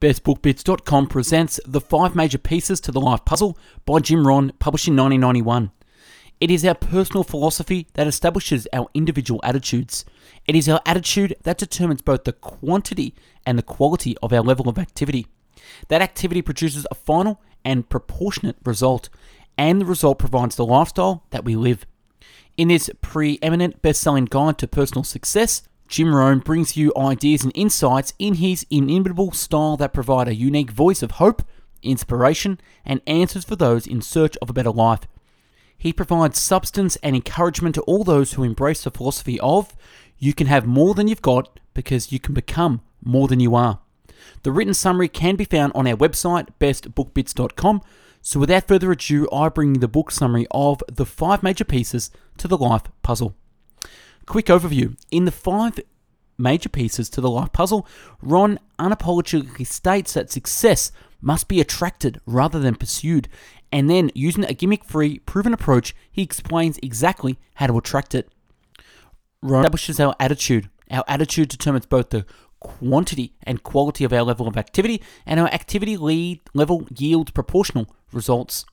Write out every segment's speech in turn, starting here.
BestBookBits.com presents The Five Major Pieces to the Life Puzzle by Jim Rohn, published in 1991. It is our personal philosophy that establishes our individual attitudes. It is our attitude that determines both the quantity and the quality of our level of activity. That activity produces a final and proportionate result, and the result provides the lifestyle that we live. In this preeminent best selling guide to personal success, Jim Rohn brings you ideas and insights in his inimitable style that provide a unique voice of hope, inspiration, and answers for those in search of a better life. He provides substance and encouragement to all those who embrace the philosophy of you can have more than you've got because you can become more than you are. The written summary can be found on our website, bestbookbits.com. So, without further ado, I bring you the book summary of the five major pieces to the life puzzle. Quick overview. In the five major pieces to the life puzzle, Rohn unapologetically states that success must be attracted rather than pursued. And then, using a gimmick free, proven approach, he explains exactly how to attract it. Rohn establishes our attitude. Our attitude determines both the quantity and quality of our level of activity, and our activity lead level yields proportional results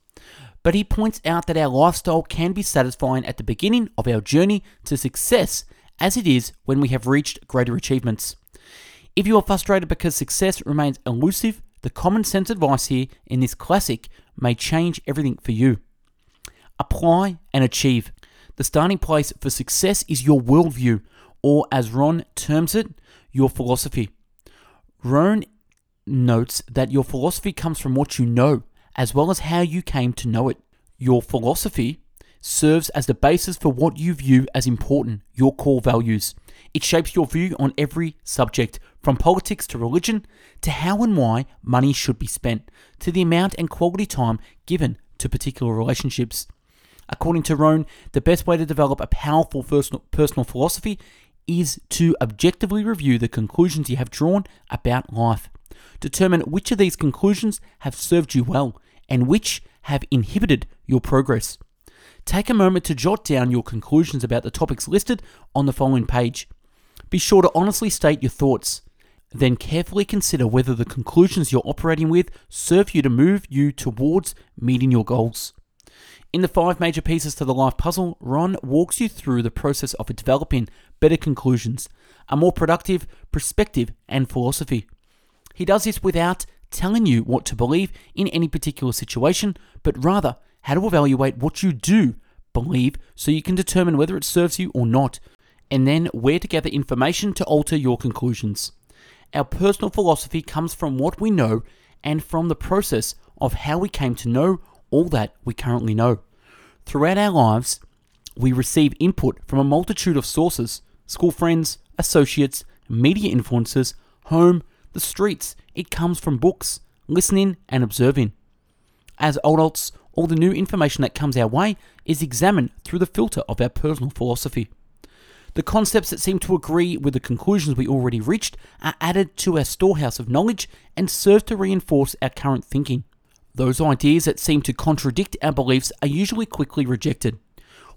but he points out that our lifestyle can be satisfying at the beginning of our journey to success as it is when we have reached greater achievements. If you are frustrated because success remains elusive, the common sense advice here in this classic may change everything for you. Apply and achieve. The starting place for success is your worldview, or as Rohn terms it, your philosophy. Rohn notes that your philosophy comes from what you know as well as how you came to know it. Your philosophy serves as the basis for what you view as important, your core values. It shapes your view on every subject, from politics to religion, to how and why money should be spent, to the amount and quality time given to particular relationships. According to Rohn, the best way to develop a powerful personal philosophy is to objectively review the conclusions you have drawn about life. Determine which of these conclusions have served you well and which have inhibited your progress. Take a moment to jot down your conclusions about the topics listed on the following page. Be sure to honestly state your thoughts. Then carefully consider whether the conclusions you're operating with serve you to move you towards meeting your goals. In the five major pieces to the life puzzle, Rohn walks you through the process of developing better conclusions, a more productive perspective and philosophy. He does this without telling you what to believe in any particular situation, but rather how to evaluate what you do believe so you can determine whether it serves you or not, and then where to gather information to alter your conclusions. Our personal philosophy comes from what we know and from the process of how we came to know all that we currently know. Throughout our lives, we receive input from a multitude of sources school friends, associates, media influencers, home, the streets. It comes from books, listening, and observing. As adults, all the new information that comes our way is examined through the filter of our personal philosophy. The concepts that seem to agree with the conclusions we already reached are added to our storehouse of knowledge and serve to reinforce our current thinking. Those ideas that seem to contradict our beliefs are usually quickly rejected.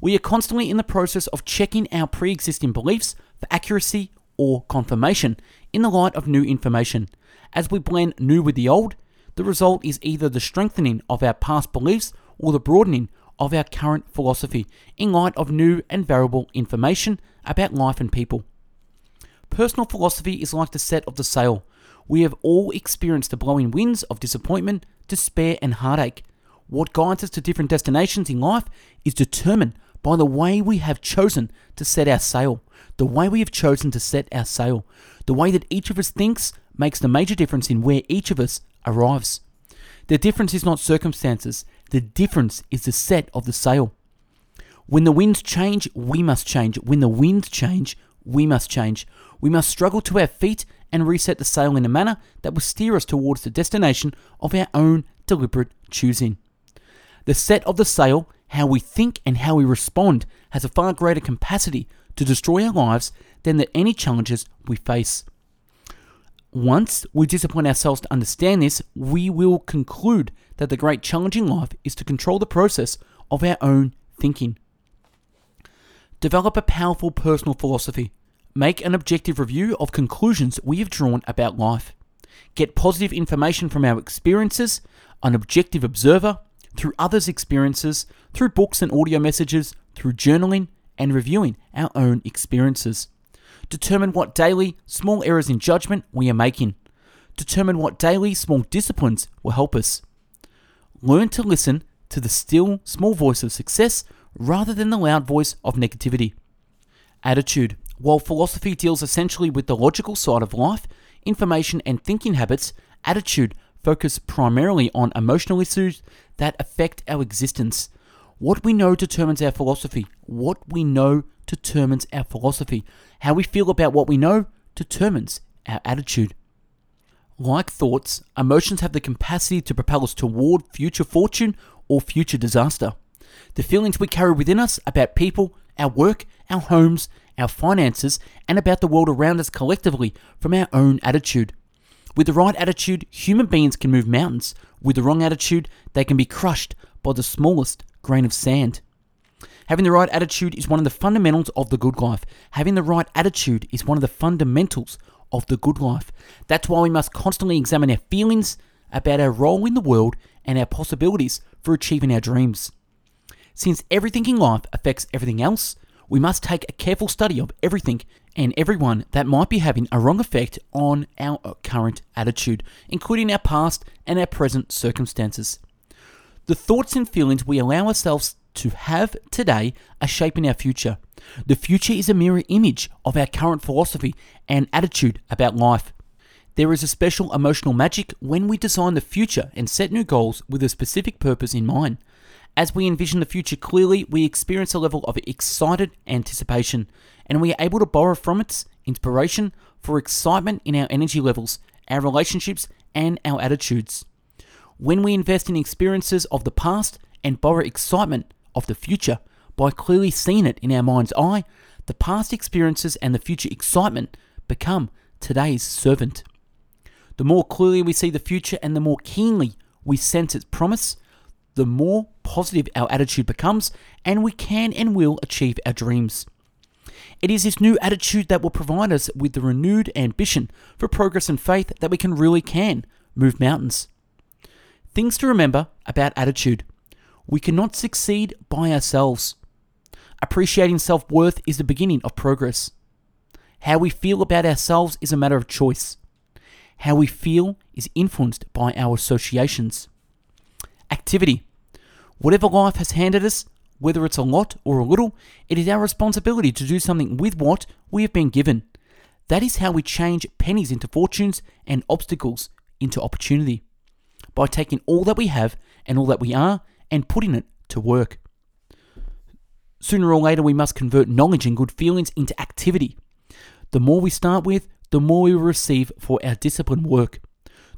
We are constantly in the process of checking our pre existing beliefs for accuracy or confirmation in the light of new information. As we blend new with the old, the result is either the strengthening of our past beliefs or the broadening of our current philosophy in light of new and variable information about life and people. Personal philosophy is like the set of the sail. We have all experienced the blowing winds of disappointment, despair, and heartache. What guides us to different destinations in life is determined by the way we have chosen to set our sail, the way we have chosen to set our sail, the way that each of us thinks makes the major difference in where each of us arrives. The difference is not circumstances, the difference is the set of the sail. When the winds change, we must change. When the winds change, we must change. We must struggle to our feet and reset the sail in a manner that will steer us towards the destination of our own deliberate choosing. The set of the sail how we think and how we respond has a far greater capacity to destroy our lives than that any challenges we face. Once we discipline ourselves to understand this, we will conclude that the great challenge in life is to control the process of our own thinking. Develop a powerful personal philosophy. Make an objective review of conclusions we have drawn about life. get positive information from our experiences, an objective observer, through others' experiences, through books and audio messages, through journaling and reviewing our own experiences. Determine what daily, small errors in judgment we are making. Determine what daily, small disciplines will help us. Learn to listen to the still, small voice of success rather than the loud voice of negativity. Attitude. While philosophy deals essentially with the logical side of life, information, and thinking habits, attitude focus primarily on emotional issues that affect our existence. What we know determines our philosophy. What we know determines our philosophy. How we feel about what we know determines our attitude. Like thoughts, emotions have the capacity to propel us toward future fortune or future disaster. The feelings we carry within us about people, our work, our homes, our finances, and about the world around us collectively from our own attitude. With the right attitude, human beings can move mountains. With the wrong attitude, they can be crushed by the smallest grain of sand. Having the right attitude is one of the fundamentals of the good life. Having the right attitude is one of the fundamentals of the good life. That's why we must constantly examine our feelings about our role in the world and our possibilities for achieving our dreams. Since everything in life affects everything else, we must take a careful study of everything and everyone that might be having a wrong effect on our current attitude, including our past and our present circumstances. The thoughts and feelings we allow ourselves to have today are shaping our future. The future is a mirror image of our current philosophy and attitude about life. There is a special emotional magic when we design the future and set new goals with a specific purpose in mind. As we envision the future clearly, we experience a level of excited anticipation, and we are able to borrow from its inspiration for excitement in our energy levels, our relationships, and our attitudes. When we invest in experiences of the past and borrow excitement of the future by clearly seeing it in our mind's eye, the past experiences and the future excitement become today's servant. The more clearly we see the future and the more keenly we sense its promise, the more positive our attitude becomes, and we can and will achieve our dreams. It is this new attitude that will provide us with the renewed ambition for progress and faith that we can really can move mountains. Things to remember about attitude. We cannot succeed by ourselves. Appreciating self worth is the beginning of progress. How we feel about ourselves is a matter of choice. How we feel is influenced by our associations. Activity. Whatever life has handed us, whether it's a lot or a little, it is our responsibility to do something with what we have been given. That is how we change pennies into fortunes and obstacles into opportunity. By taking all that we have and all that we are and putting it to work. Sooner or later, we must convert knowledge and good feelings into activity. The more we start with, the more we will receive for our disciplined work.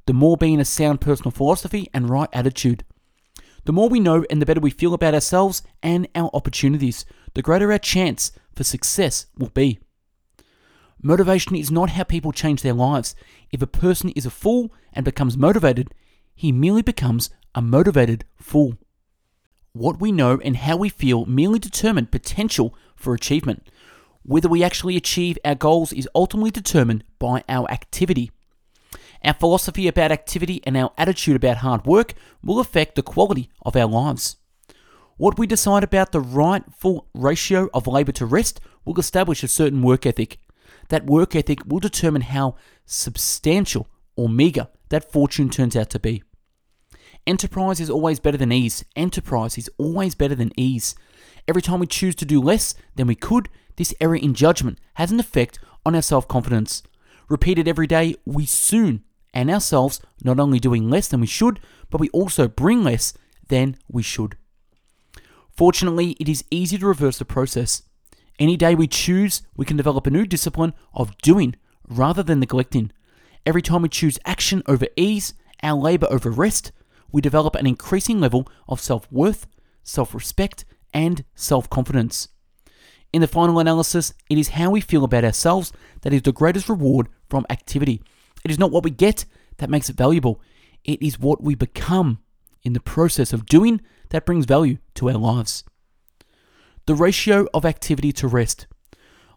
The more being a sound personal philosophy and right attitude. The more we know and the better we feel about ourselves and our opportunities, the greater our chance for success will be. Motivation is not how people change their lives. If a person is a fool and becomes motivated, he merely becomes a motivated fool. What we know and how we feel merely determine potential for achievement. Whether we actually achieve our goals is ultimately determined by our activity. Our philosophy about activity and our attitude about hard work will affect the quality of our lives. What we decide about the rightful ratio of labour to rest will establish a certain work ethic. That work ethic will determine how substantial or meagre that fortune turns out to be. Enterprise is always better than ease. Enterprise is always better than ease. Every time we choose to do less than we could, this error in judgment has an effect on our self confidence. Repeated every day, we soon and ourselves not only doing less than we should, but we also bring less than we should. Fortunately, it is easy to reverse the process. Any day we choose, we can develop a new discipline of doing rather than neglecting. Every time we choose action over ease, our labor over rest, we develop an increasing level of self worth, self respect, and self confidence. In the final analysis, it is how we feel about ourselves that is the greatest reward from activity. It is not what we get that makes it valuable, it is what we become in the process of doing that brings value to our lives. The ratio of activity to rest.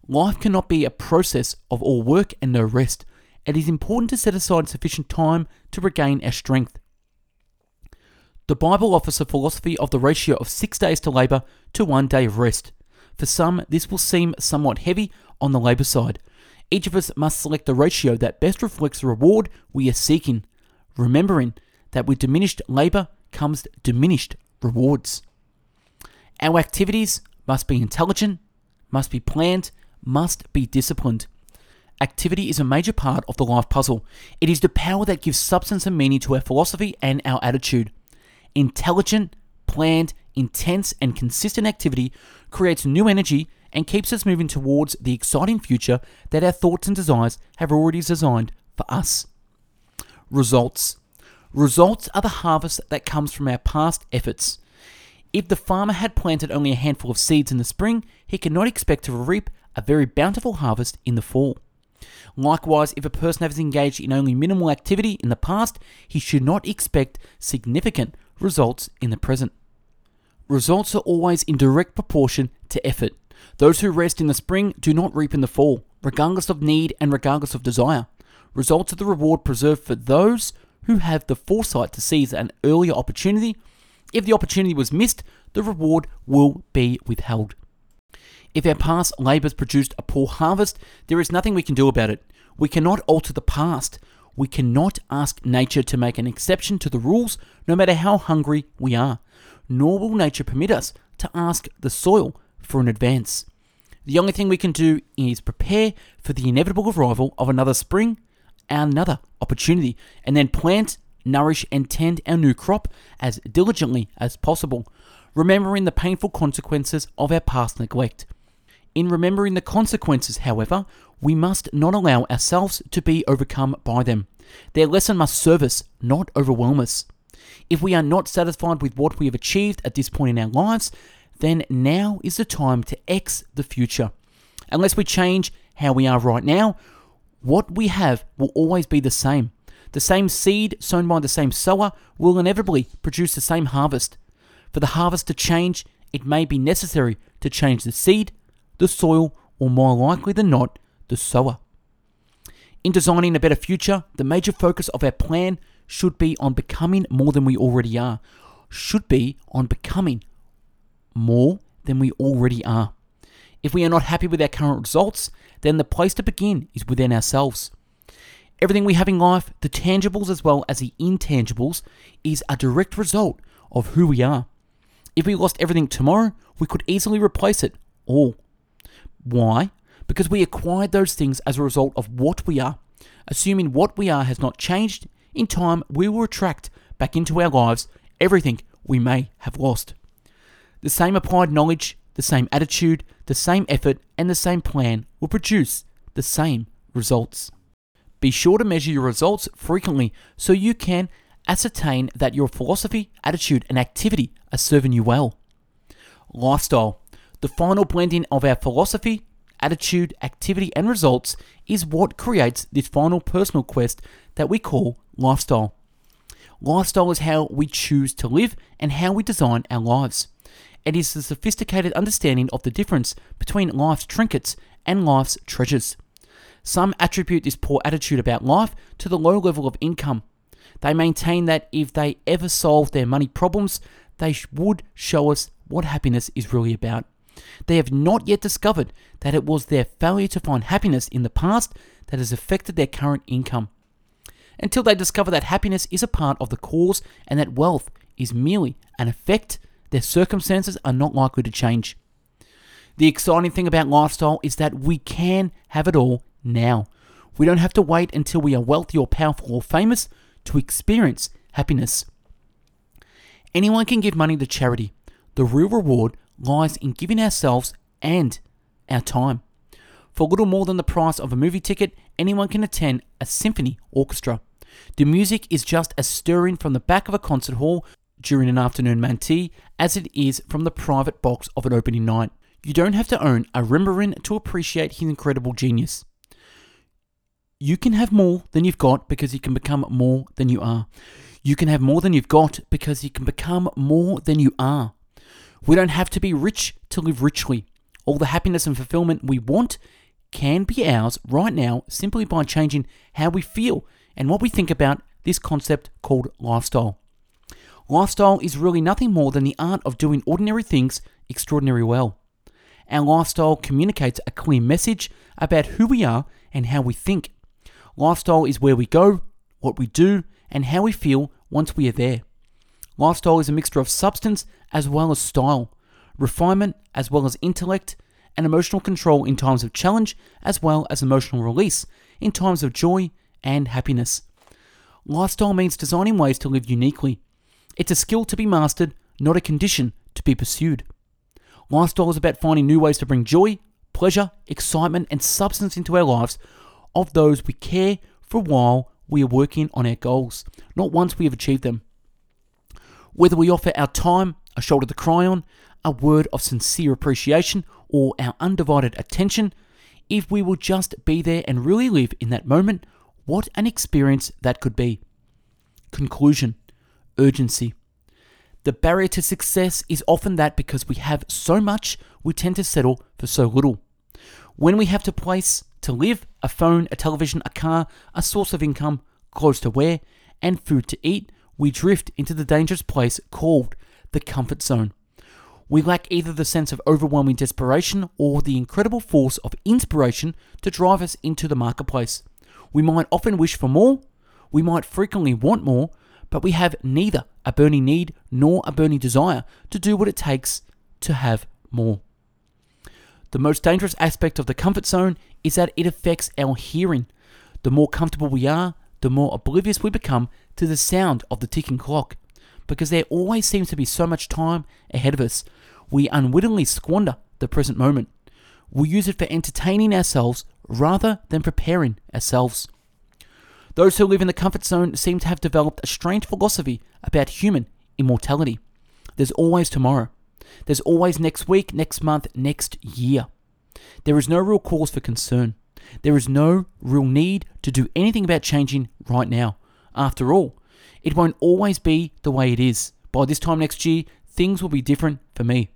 Life cannot be a process of all work and no rest. it is important to set aside sufficient time to regain our strength. The Bible offers a philosophy of the ratio of six days to labour to one day of rest. For some, this will seem somewhat heavy on the labour side. Each of us must select the ratio that best reflects the reward we are seeking, remembering that with diminished labour comes diminished rewards. Our activities must be intelligent, must be planned, must be disciplined. Activity is a major part of the life puzzle. It is the power that gives substance and meaning to our philosophy and our attitude. Intelligent, planned, intense, and consistent activity creates new energy and keeps us moving towards the exciting future that our thoughts and desires have already designed for us. Results. Results are the harvest that comes from our past efforts. If the farmer had planted only a handful of seeds in the spring, he cannot expect to reap a very bountiful harvest in the fall. Likewise, if a person has engaged in only minimal activity in the past, he should not expect significant results in the present. Results are always in direct proportion to effort. Those who rest in the spring do not reap in the fall, regardless of need and regardless of desire. Results are the reward preserved for those who have the foresight to seize an earlier opportunity. If the opportunity was missed, the reward will be withheld. If our past labours produced a poor harvest, there is nothing we can do about it. We cannot alter the past. We cannot ask nature to make an exception to the rules, no matter how hungry we are. Nor will nature permit us to ask the soil for an advance. The only thing we can do is prepare for the inevitable arrival of another spring, and another opportunity, and then plant, nourish, and tend our new crop as diligently as possible, remembering the painful consequences of our past neglect. In remembering the consequences, however, we must not allow ourselves to be overcome by them. Their lesson must serve us, not overwhelm us. If we are not satisfied with what we have achieved at this point in our lives, then now is the time to X the future. Unless we change how we are right now, what we have will always be the same. The same seed sown by the same sower will inevitably produce the same harvest. For the harvest to change, it may be necessary to change the seed, the soil, or more likely than not, the sower. In designing a better future, the major focus of our plan should be on becoming more than we already are, should be on becoming more than we already are. If we are not happy with our current results, then the place to begin is within ourselves. Everything we have in life, the tangibles as well as the intangibles, is a direct result of who we are. If we lost everything tomorrow, we could easily replace it all. Why? Because we acquired those things as a result of what we are. Assuming what we are has not changed, in time we will attract back into our lives everything we may have lost. The same applied knowledge, the same attitude, the same effort, and the same plan will produce the same results. Be sure to measure your results frequently so you can ascertain that your philosophy, attitude, and activity are serving you well. Lifestyle. The final blending of our philosophy, attitude, activity, and results is what creates this final personal quest that we call lifestyle. Lifestyle is how we choose to live and how we design our lives. It is the sophisticated understanding of the difference between life's trinkets and life's treasures. Some attribute this poor attitude about life to the low level of income. They maintain that if they ever solved their money problems, they would show us what happiness is really about. They have not yet discovered that it was their failure to find happiness in the past that has affected their current income. Until they discover that happiness is a part of the cause and that wealth is merely an effect, their circumstances are not likely to change. The exciting thing about lifestyle is that we can have it all now. We don't have to wait until we are wealthy or powerful or famous to experience happiness. Anyone can give money to charity. The real reward lies in giving ourselves and our time. For little more than the price of a movie ticket, anyone can attend a symphony orchestra. The music is just as stirring from the back of a concert hall during an afternoon mantee as it is from the private box of an opening night. You don't have to own a Rembrandt to appreciate his incredible genius. You can have more than you've got because you can become more than you are. You can have more than you've got because you can become more than you are. We don't have to be rich to live richly. All the happiness and fulfillment we want can be ours right now simply by changing how we feel and what we think about this concept called lifestyle. Lifestyle is really nothing more than the art of doing ordinary things extraordinary well. Our lifestyle communicates a clear message about who we are and how we think. Lifestyle is where we go, what we do, and how we feel once we are there. Lifestyle is a mixture of substance as well as style, refinement as well as intellect, and emotional control in times of challenge as well as emotional release in times of joy and happiness. Lifestyle means designing ways to live uniquely. It's a skill to be mastered, not a condition to be pursued. Lifestyle is about finding new ways to bring joy, pleasure, excitement, and substance into our lives of those we care for while we are working on our goals, not once we have achieved them. Whether we offer our time, a shoulder to cry on, a word of sincere appreciation, or our undivided attention, if we will just be there and really live in that moment, what an experience that could be. Conclusion Urgency. The barrier to success is often that because we have so much, we tend to settle for so little. When we have to place to live, a phone, a television, a car, a source of income, clothes to wear, and food to eat, we drift into the dangerous place called the comfort zone. We lack either the sense of overwhelming desperation or the incredible force of inspiration to drive us into the marketplace. We might often wish for more, we might frequently want more, but we have neither a burning need nor a burning desire to do what it takes to have more. The most dangerous aspect of the comfort zone is that it affects our hearing. The more comfortable we are, the more oblivious we become to the sound of the ticking clock. Because there always seems to be so much time ahead of us, we unwittingly squander the present moment. We use it for entertaining ourselves rather than preparing ourselves. Those who live in the comfort zone seem to have developed a strange philosophy about human immortality. There's always tomorrow. There's always next week, next month, next year. There is no real cause for concern. There is no real need to do anything about changing right now. After all, it won't always be the way it is. By this time next year, things will be different for me.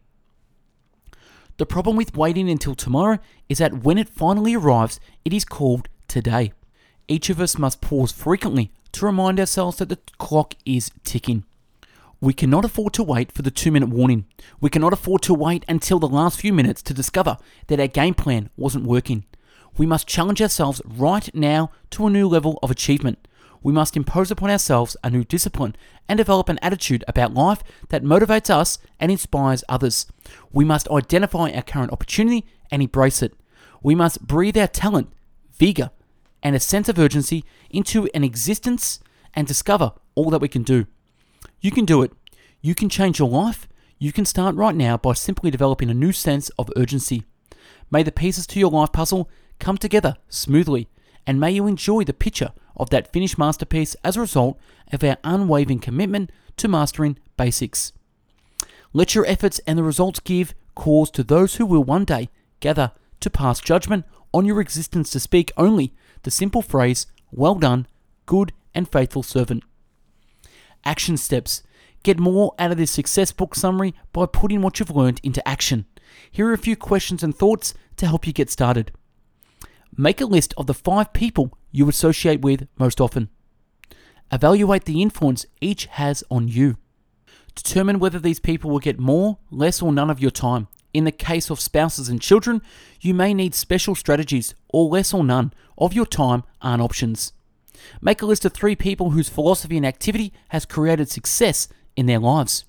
The problem with waiting until tomorrow is that when it finally arrives, it is called today. Each of us must pause frequently to remind ourselves that the clock is ticking. We cannot afford to wait for the two minute warning. We cannot afford to wait until the last few minutes to discover that our game plan wasn't working. We must challenge ourselves right now to a new level of achievement. We must impose upon ourselves a new discipline and develop an attitude about life that motivates us and inspires others. We must identify our current opportunity and embrace it. We must breathe our talent, vigor, and a sense of urgency into an existence and discover all that we can do. You can do it. You can change your life. You can start right now by simply developing a new sense of urgency. May the pieces to your life puzzle come together smoothly, and may you enjoy the picture of that finished masterpiece as a result of our unwavering commitment to mastering basics. Let your efforts and the results give cause to those who will one day gather to pass judgment on your existence to speak only the simple phrase, Well done, good and faithful servant. Action steps. Get more out of this success book summary by putting what you've learned into action. Here are a few questions and thoughts to help you get started. Make a list of the five people you associate with most often. Evaluate the influence each has on you. Determine whether these people will get more, less, or none of your time. In the case of spouses and children, you may need special strategies, or less or none of your time aren't options. Make a list of three people whose philosophy and activity has created success in their lives.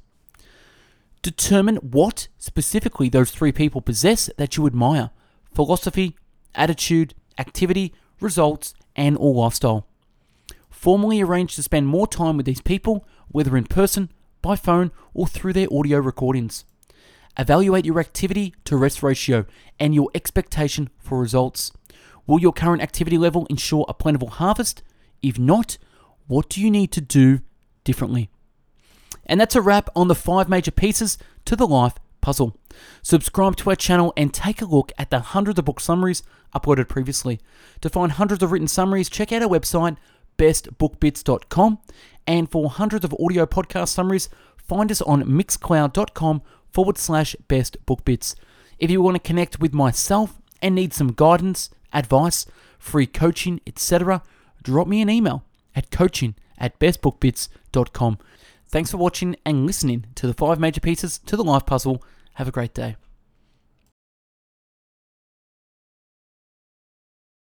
Determine what specifically those three people possess that you admire philosophy, attitude, activity, results, and or lifestyle. Formally arrange to spend more time with these people, whether in person, by phone, or through their audio recordings. Evaluate your activity to rest ratio and your expectation for results. Will your current activity level ensure a plentiful harvest? If not, what do you need to do differently? And that's a wrap on the five major pieces to the life puzzle. Subscribe to our channel and take a look at the hundreds of book summaries uploaded previously. To find hundreds of written summaries, check out our website, bestbookbits.com. And for hundreds of audio podcast summaries, find us on mixcloud.com forward slash bestbookbits. If you want to connect with myself and need some guidance, advice, free coaching, etc., drop me an email at coaching at bestbookbits.com. Thanks for watching and listening to the five major pieces to the life puzzle. Have a great day.